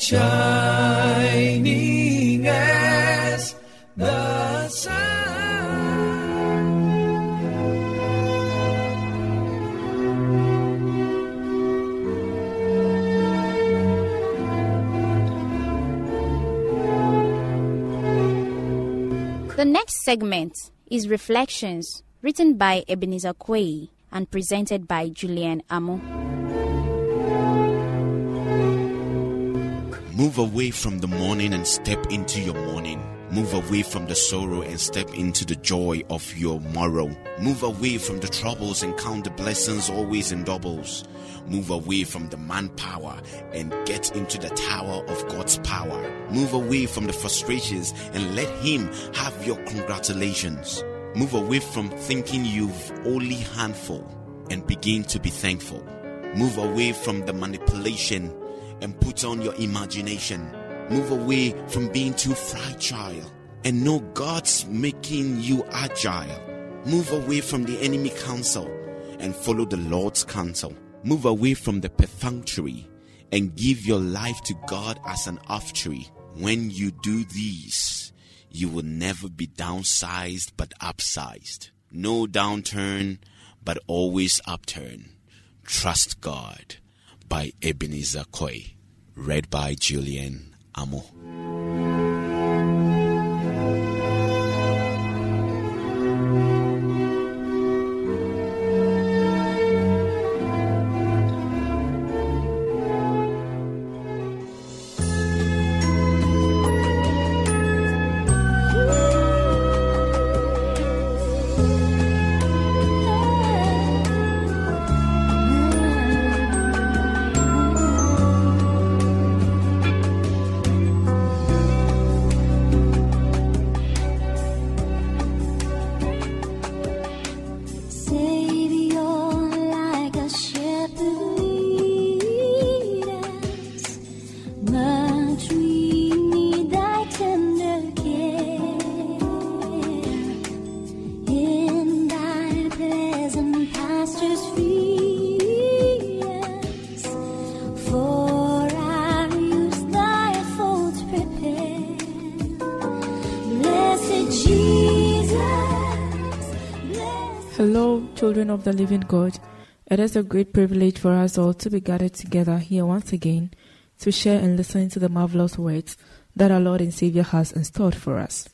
Bright shining as the. The next segment is Reflections, written by Ebenezer Quay and presented by Julian Amo. Move away from the mourning and step into your morning. Move away from the sorrow and step into the joy of your morrow. Move away from the troubles and count the blessings always in doubles. Move away from the manpower and get into the tower of God's power. Move away from the frustrations and let Him have your congratulations. Move away from thinking you've only handful and begin to be thankful. Move away from the manipulation and put on your imagination. Move away from being too fragile and know God's making you agile. Move away from the enemy counsel and follow the Lord's counsel. Move away from the perfunctory and give your life to God as an offertory. When you do these, you will never be downsized but upsized. No downturn, but always upturn. Trust God by Ebenezer Coy. Read by Julian Amo. Children of the living God. It is a great privilege for us all to be gathered together here once again to share and listen to the marvelous words that our Lord and Savior has installed for us.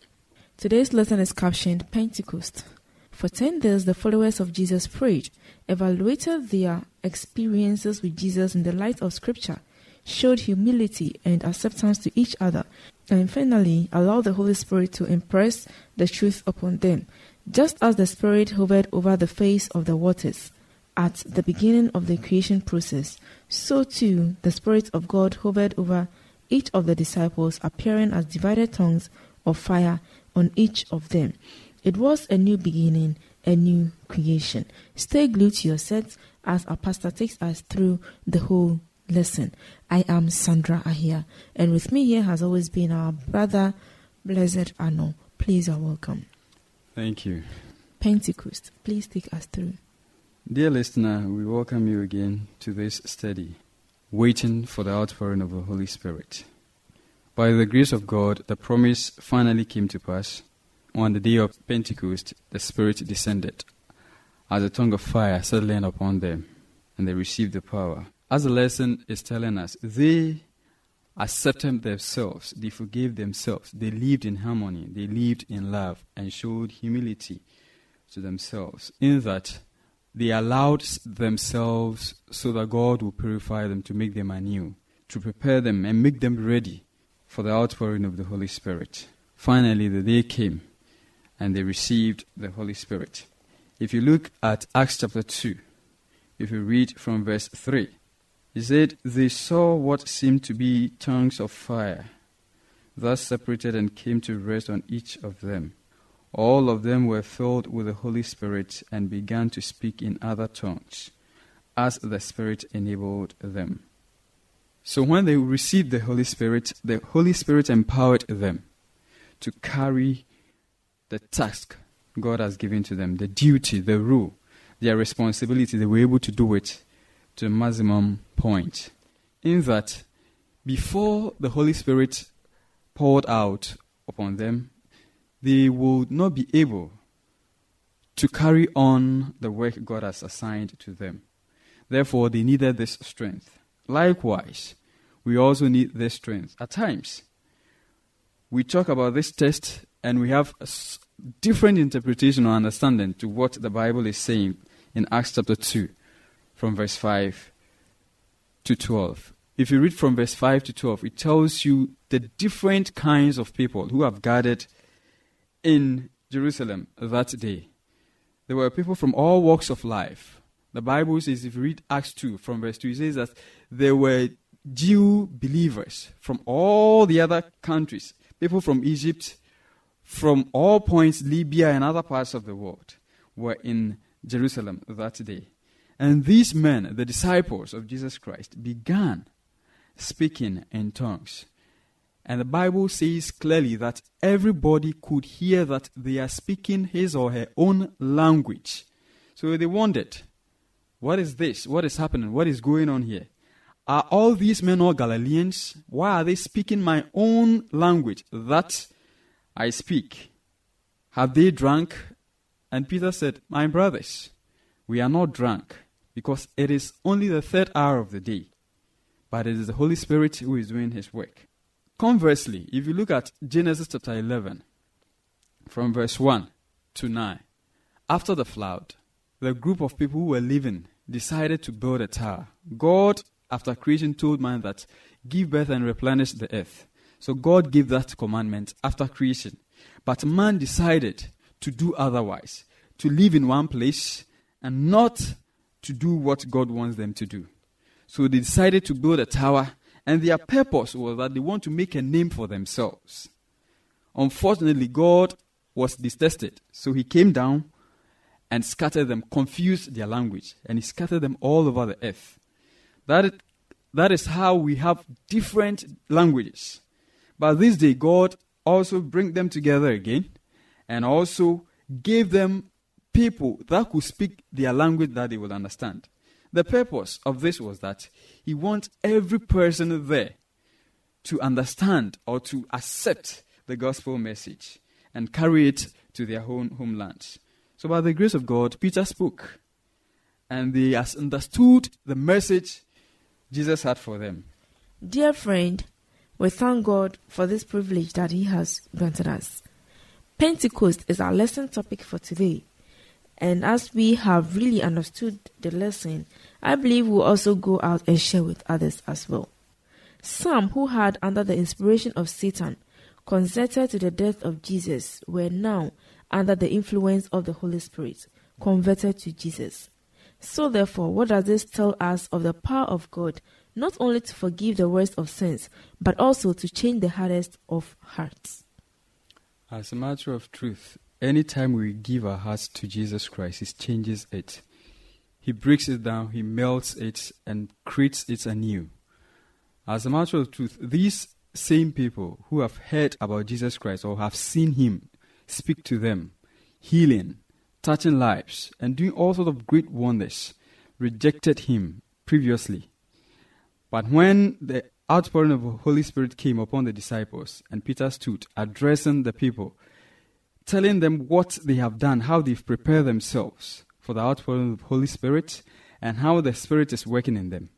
Today's lesson is captioned Pentecost. For 10 days, the followers of Jesus prayed, evaluated their experiences with Jesus in the light of Scripture, showed humility and acceptance to each other, and finally allowed the Holy Spirit to impress the truth upon them. Just as the Spirit hovered over the face of the waters at the beginning of the creation process, so too the Spirit of God hovered over each of the disciples, appearing as divided tongues of fire on each of them. It was a new beginning, a new creation. Stay glued to your sets as our pastor takes us through the whole lesson. I am Sandra Ahia, and with me here has always been our brother, Blessed Arno. Please are welcome. Thank you. Pentecost, please take us through. Dear listener, we welcome you again to this study, Waiting for the Outpouring of the Holy Spirit. By the grace of God, the promise finally came to pass. On the day of Pentecost, the Spirit descended as a tongue of fire settling upon them, and they received the power. As the lesson is telling us, they accepted themselves, they forgave themselves, they lived in harmony, they lived in love, and showed humility to themselves, in that they allowed themselves so that God would purify them to make them anew, to prepare them and make them ready for the outpouring of the Holy Spirit. Finally, the day came and they received the Holy Spirit. If you look at Acts chapter 2, if you read from verse 3, he said, They saw what seemed to be tongues of fire, thus separated and came to rest on each of them. All of them were filled with the Holy Spirit and began to speak in other tongues, as the Spirit enabled them. So when they received the Holy Spirit, the Holy Spirit empowered them to carry the task God has given to them, the duty, the rule, their responsibility. They were able to do it to a maximum point. In that, before the Holy Spirit poured out upon them, they would not be able to carry on the work God has assigned to them. Therefore, they needed this strength. Likewise, we also need this strength. At times, we talk about this test and we have a different interpretation or understanding to what the Bible is saying in Acts chapter 2, from verse 5 to 12. If you read from verse 5 to 12, it tells you the different kinds of people who have gathered in Jerusalem that day. There were people from all walks of life. The Bible says, if you read Acts 2 from verse 2, it says that there were Jew believers from all the other countries, people from Egypt, from all points, Libya and other parts of the world, were in Jerusalem that day. And these men, the disciples of Jesus Christ, began speaking in tongues. And the Bible says clearly that everybody could hear that they are speaking his or her own language. So they wondered, what is this? What is happening? What is going on here? Are all these men all Galileans? Why are they speaking my own language that I speak? Have they drunk? And Peter said, My brothers, we are not drunk because it is only the third hour of the day, but it is the Holy Spirit who is doing his work. Conversely, if you look at Genesis chapter 11, from verse 1 to 9, after the flood, the group of people who were living decided to build a tower. God, after creation, told man that give birth and replenish the earth. So God gave that commandment after creation. But man decided to do otherwise, to live in one place and not to do what God wants them to do. So they decided to build a tower, and their purpose was that they want to make a name for themselves. Unfortunately, God was detested, so he came down and scattered them, confused their language, and he scattered them all over the earth. That, that is how we have different languages. But this day, God also bring them together again, and also gave them people that could speak their language that they would understand. The purpose of this was that he wants every person there to understand or to accept the gospel message and carry it to their own homelands. So, by the grace of God, Peter spoke, and they understood the message Jesus had for them. Dear friend, we thank God for this privilege that He has granted us. Pentecost is our lesson topic for today. And as we have really understood the lesson, I believe we'll also go out and share with others as well. Some who had, under the inspiration of Satan, consented to the death of Jesus were now, under the influence of the Holy Spirit, converted to Jesus. So, therefore, what does this tell us of the power of God not only to forgive the worst of sins, but also to change the hardest of hearts? As a matter of truth, anytime we give our hearts to Jesus Christ, He changes it. He breaks it down, He melts it, and creates it anew. As a matter of truth, these same people who have heard about Jesus Christ or have seen Him speak to them, healing, touching lives, and doing all sorts of great wonders, rejected Him previously. But when the outpouring of the Holy Spirit came upon the disciples, and Peter stood addressing the people, telling them what they have done, how they've prepared themselves for the outpouring of the Holy Spirit, and how the Spirit is working in them.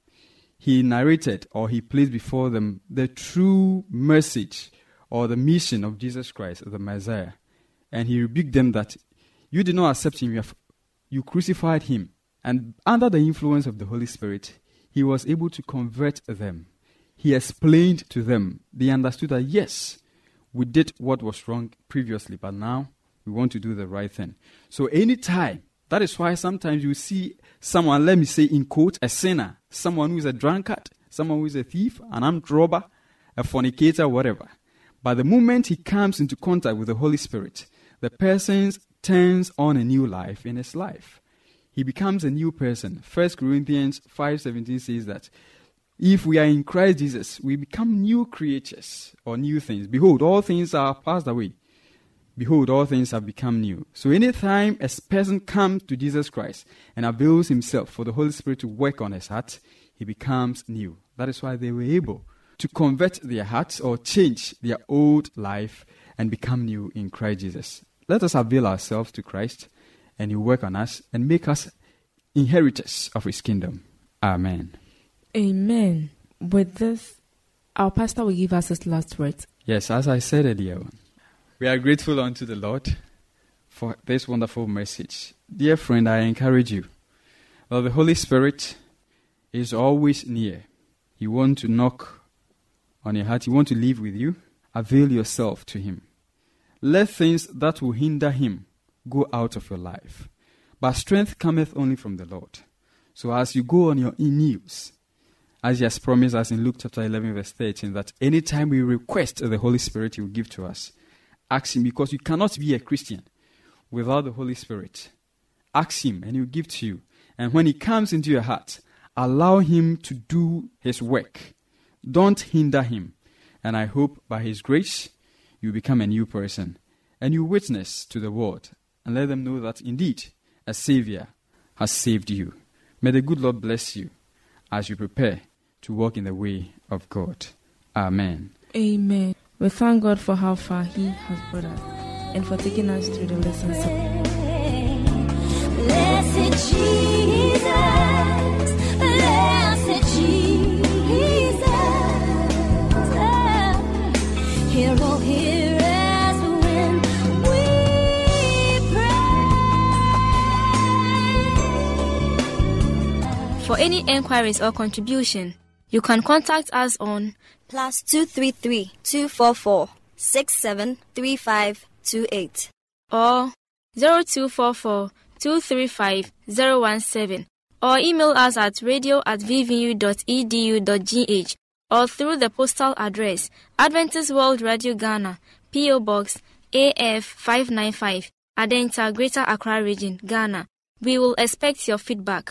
He narrated or he placed before them the true message or the mission of Jesus Christ, the Messiah. And he rebuked them that you did not accept him, you, have, you crucified him. And under the influence of the Holy Spirit, he was able to convert them. He explained to them. They understood that, yes, we did what was wrong previously, but now we want to do the right thing. So, anytime, that is why sometimes you see someone, let me say in quote, a sinner, someone who is a drunkard, someone who is a thief, an armed robber, a fornicator, whatever. But the moment he comes into contact with the Holy Spirit, the person turns on a new life in his life. He becomes a new person. First Corinthians 5:17 says that if we are in Christ Jesus, we become new creatures or new things. Behold, all things are passed away. Behold, all things have become new. So, anytime a person comes to Jesus Christ and avails himself for the Holy Spirit to work on his heart, he becomes new. That is why they were able to convert their hearts or change their old life and become new in Christ Jesus. Let us avail ourselves to Christ and he will work on us and make us inheritors of his kingdom. Amen. Amen. With this, our pastor will give us his last words. Yes, as I said earlier, we are grateful unto the Lord for this wonderful message. Dear friend, I encourage you. Well, the Holy Spirit is always near. He wants to knock on your heart. He wants to live with you. Avail yourself to Him. Let things that will hinder Him go out of your life. But strength cometh only from the Lord. So as you go on your knees, as He has promised us in Luke chapter 11, verse 13, that anytime we request the Holy Spirit, He will give to us. Ask Him because you cannot be a Christian without the Holy Spirit. Ask Him and He will give to you. And when He comes into your heart, allow Him to do His work. Don't hinder Him. And I hope by His grace, you become a new person. And you witness to the world and let them know that indeed a Savior has saved you. May the good Lord bless you as you prepare to walk in the way of God. Amen. Amen. We thank God for how far He has brought us and for taking us through the lessons. Blessed Jesus, blessed Jesus, hear, oh, hear us when we pray. For any enquiries or contribution, you can contact us on plus 233 244 673528 or 0244 235 017 or email us at radio at vvu.edu.gh or through the postal address Adventist World Radio Ghana, P.O. Box AF 595, Adenta, Greater Accra Region, Ghana. We will expect your feedback.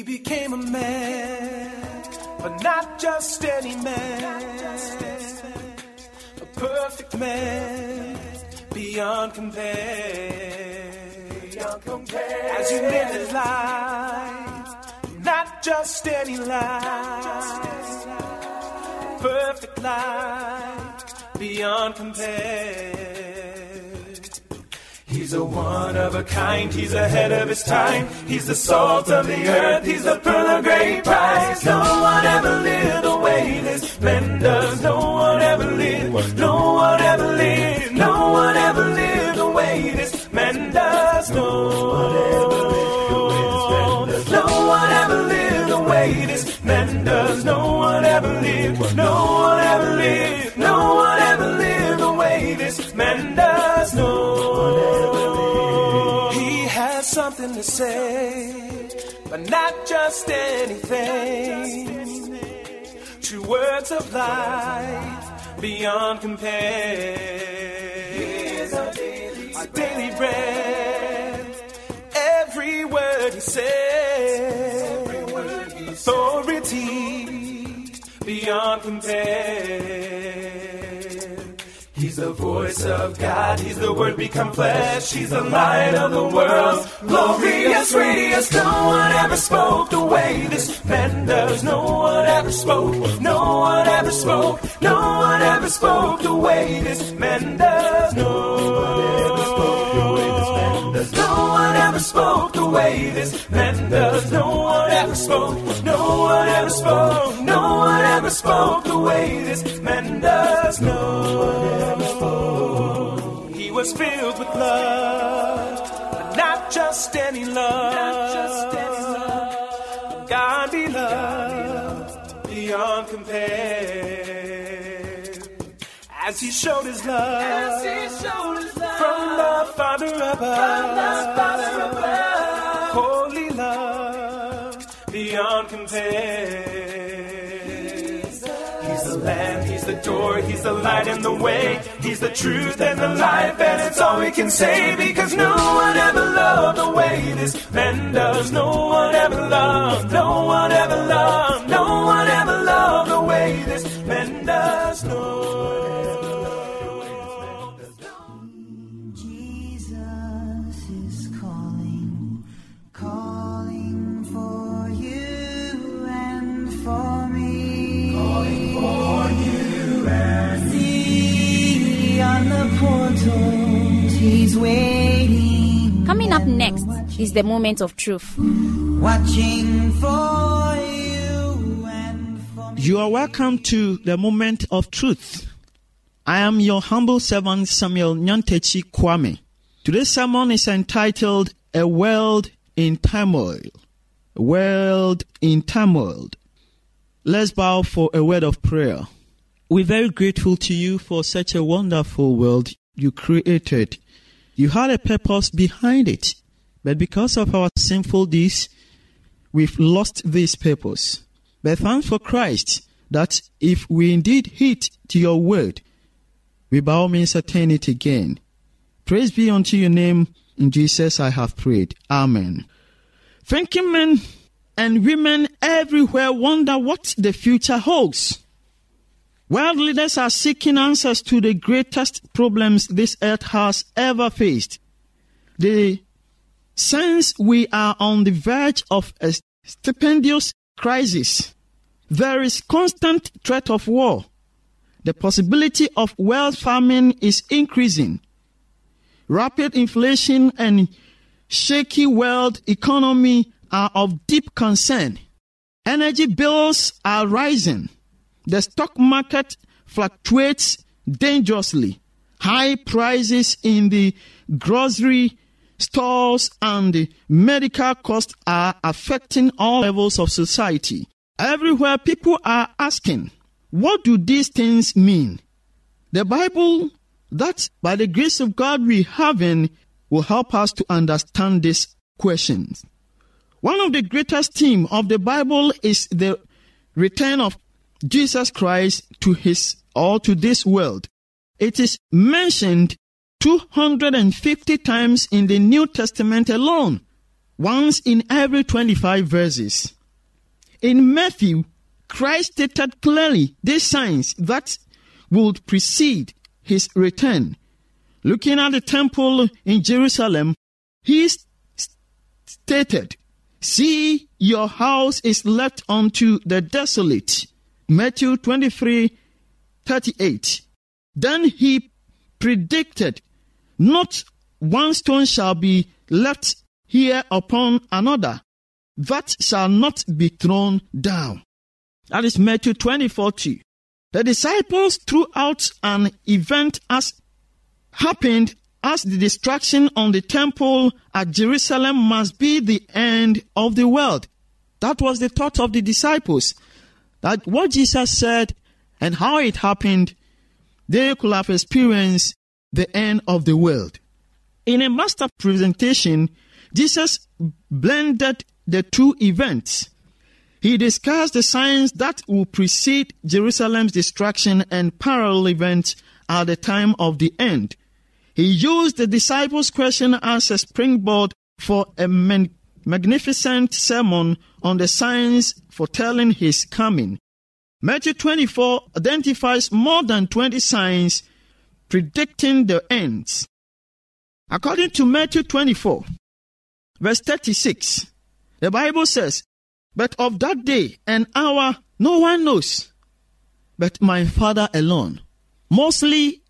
He became a man, but not just any man. A perfect man, beyond compare. As you live this life, not just any life, perfect life beyond compare. He's a one of a kind, he's ahead of his time. He's the salt of the earth, he's the pearl of great price. No one ever lived the way this man does. No one say, but not just anything. True words of life beyond compare. Our daily bread, every word he says, authority beyond compare. The voice of God, He's the Word become flesh, He's the light of the world. Glorious, radius, no one ever spoke the way this man does. No one ever spoke, no one ever spoke, no one ever spoke the way this man does. No one ever spoke the way this man does. No one ever spoke the way this man does. No one ever spoke, no one ever spoke, no one ever spoke the way this man does. No one ever was filled with love, but not just any love. God be loved beyond compare. As he showed his love, from the Father above, holy love beyond compare. He's the Lamb, He's the door, He's the light and the way, He's the truth and the life, and it's all we can say because no one ever loved the way this man does. No one ever loved, no one ever loved, is the moment of truth. Watching for you and for me. You are welcome to the moment of truth. I am your humble servant Samuel Nyantechi Kwame. Today's sermon is entitled A World in Turmoil. A World in Turmoil. Let's bow for a word of prayer. We're very grateful to you for such a wonderful world you created. You had a purpose behind it, but because of our sinful deeds, we've lost this purpose. But thanks for Christ that if we indeed heed to your word, we by all means attain it again. Praise be unto your name. In Jesus I have prayed. Amen. Thinking men and women everywhere wonder what the future holds. World leaders are seeking answers to the greatest problems this earth has ever faced. They sense we are on the verge of a stupendous crisis. There is constant threat of war. The possibility of world famine is increasing. Rapid inflation and shaky world economy are of deep concern. Energy bills are rising. The stock market fluctuates dangerously. High prices in the grocery stores and the medical costs are affecting all levels of society. Everywhere people are asking, what do these things mean? The Bible that by the grace of God we have in will help us to understand these questions. One of the greatest themes of the Bible is the return of Jesus Christ to his or to this world. It is mentioned 250 times in the New Testament alone, once in every 25 verses. In Matthew, Christ stated clearly these signs that would precede his return. looking at the temple in Jerusalem, he stated, See, your house is left unto the desolate. Matthew 23 38. Then he predicted, Not one stone shall be left here upon another, that shall not be thrown down. That is Matthew 24 2. The disciples threw out an event as happened as the destruction on the temple at Jerusalem must be the end of the world. That was the thought of the disciples. That what Jesus said and how it happened, they could have experienced the end of the world. In a master presentation, Jesus blended the two events. He discussed the signs that will precede Jerusalem's destruction and parallel events at the time of the end. He used the disciples' question as a springboard for a man- magnificent sermon on the signs foretelling his coming. Matthew 24 identifies more than 20 signs predicting the ends. According to Matthew 24, verse 36, the Bible says, But of that day and hour no one knows, but my Father alone. Mostly,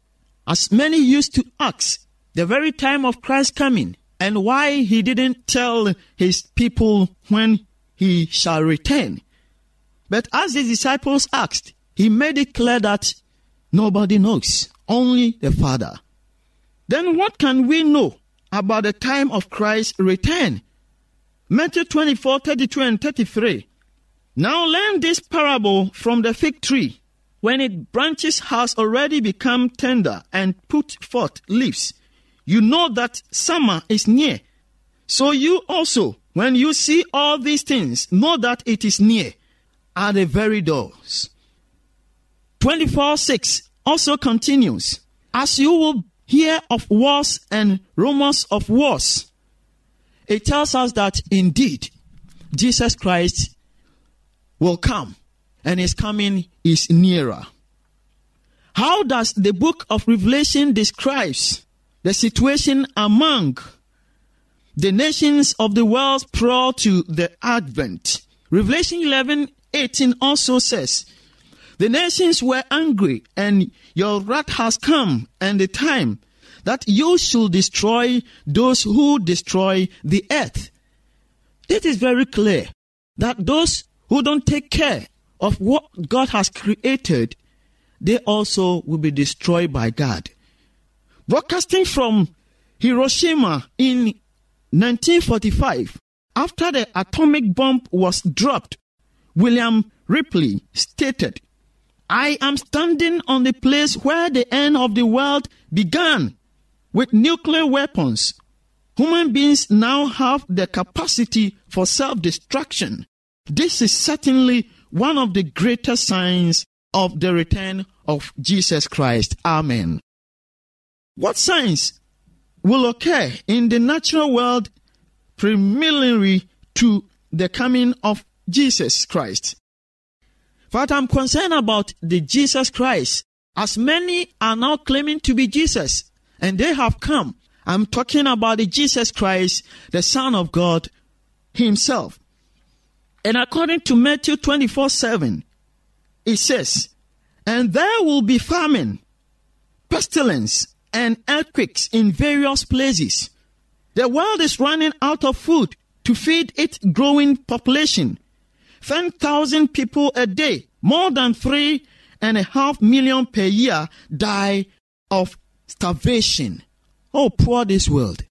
as many used to ask, the very time of Christ's coming, and why he didn't tell his people when he shall return. But as the disciples asked, he made it clear that nobody knows, only the Father. Then what can we know about the time of Christ's return? Matthew 24, 32 and 33. Now learn this parable from the fig tree. When its branches has already become tender and put forth leaves, you know that summer is near. So you also, when you see all these things, know that it is near at the very doors. 24 6 also continues, As you will hear of wars and rumors of wars, it tells us that indeed Jesus Christ will come and his coming is nearer. How does the book of Revelation describes the situation among the nations of the world prior to the advent? Revelation 11 18 also says, The nations were angry, and your wrath has come, and the time that you should destroy those who destroy the earth. It is very clear that those who don't take care of what God has created, they also will be destroyed by God. Broadcasting from Hiroshima in 1945, after the atomic bomb was dropped, William Ripley stated, I am standing on the place where the end of the world began with nuclear weapons. Human beings now have the capacity for self destruction. This is certainly one of the greatest signs of the return of Jesus Christ. Amen. What signs will occur in the natural world preliminary to the coming of Jesus Christ? But I'm concerned about the Jesus Christ, as many are now claiming to be Jesus, and they have come. I'm talking about the Jesus Christ, the Son of God Himself. And according to Matthew 24 7, it says, And there will be famine, pestilence, and earthquakes in various places. The world is running out of food to feed its growing population. 10,000 people a day, more than three and a half million per year, die of starvation. Oh, poor this world.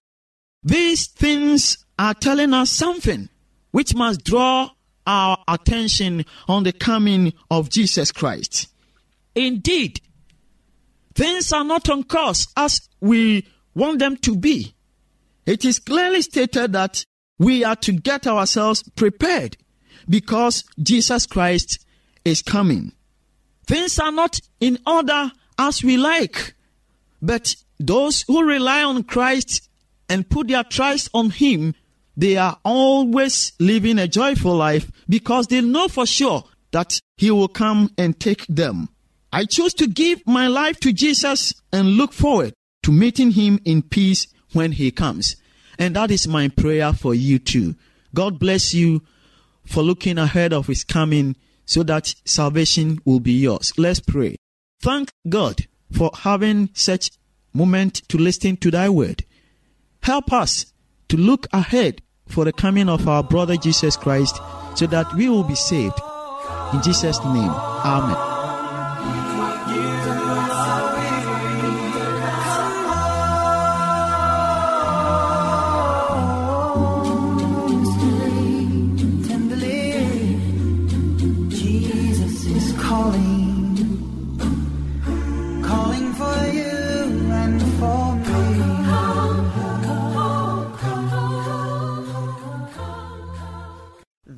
These things are telling us something which must draw our attention on the coming of Jesus Christ. Indeed, things are not on course as we want them to be. It is clearly stated that we are to get ourselves prepared because Jesus Christ is coming. Things are not in order as we like, but those who rely on Christ and put their trust on Him, they are always living a joyful life because they know for sure that He will come and take them. I choose to give my life to Jesus and look forward to meeting him in peace when he comes. And that is my prayer for you too. God bless you for looking ahead of his coming so that salvation will be yours. Let's pray. Thank God for having such moment to listen to thy word. Help us to look ahead for the coming of our brother Jesus Christ so that we will be saved. In Jesus' name, Amen.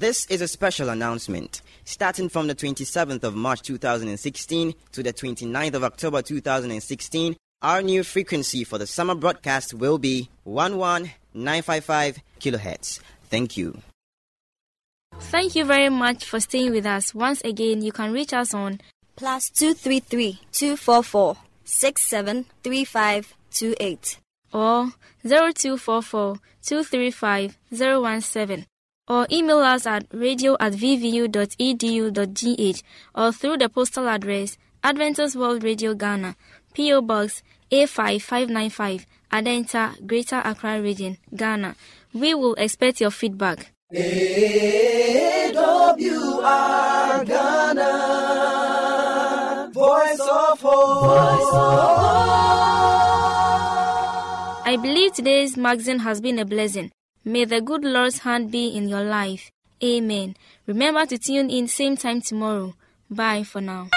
This is a special announcement. Starting from the 27th of March 2016 to the 29th of October 2016, our new frequency for the summer broadcast will be 11955 kilohertz. Thank you. Thank you very much for staying with us. Once again, you can reach us on Plus 233 244 673528. or 0244 235 017 or email us at radio at vvu.edu.gh or through the postal address Adventist World Radio Ghana, P.O. Box A5595, Adenta, Greater Accra Region, Ghana. We will expect your feedback. AWR Ghana, voice of hope. I believe today's magazine has been a blessing. May the good Lord's hand be in your life. Amen. Remember to tune in same time tomorrow. Bye for now.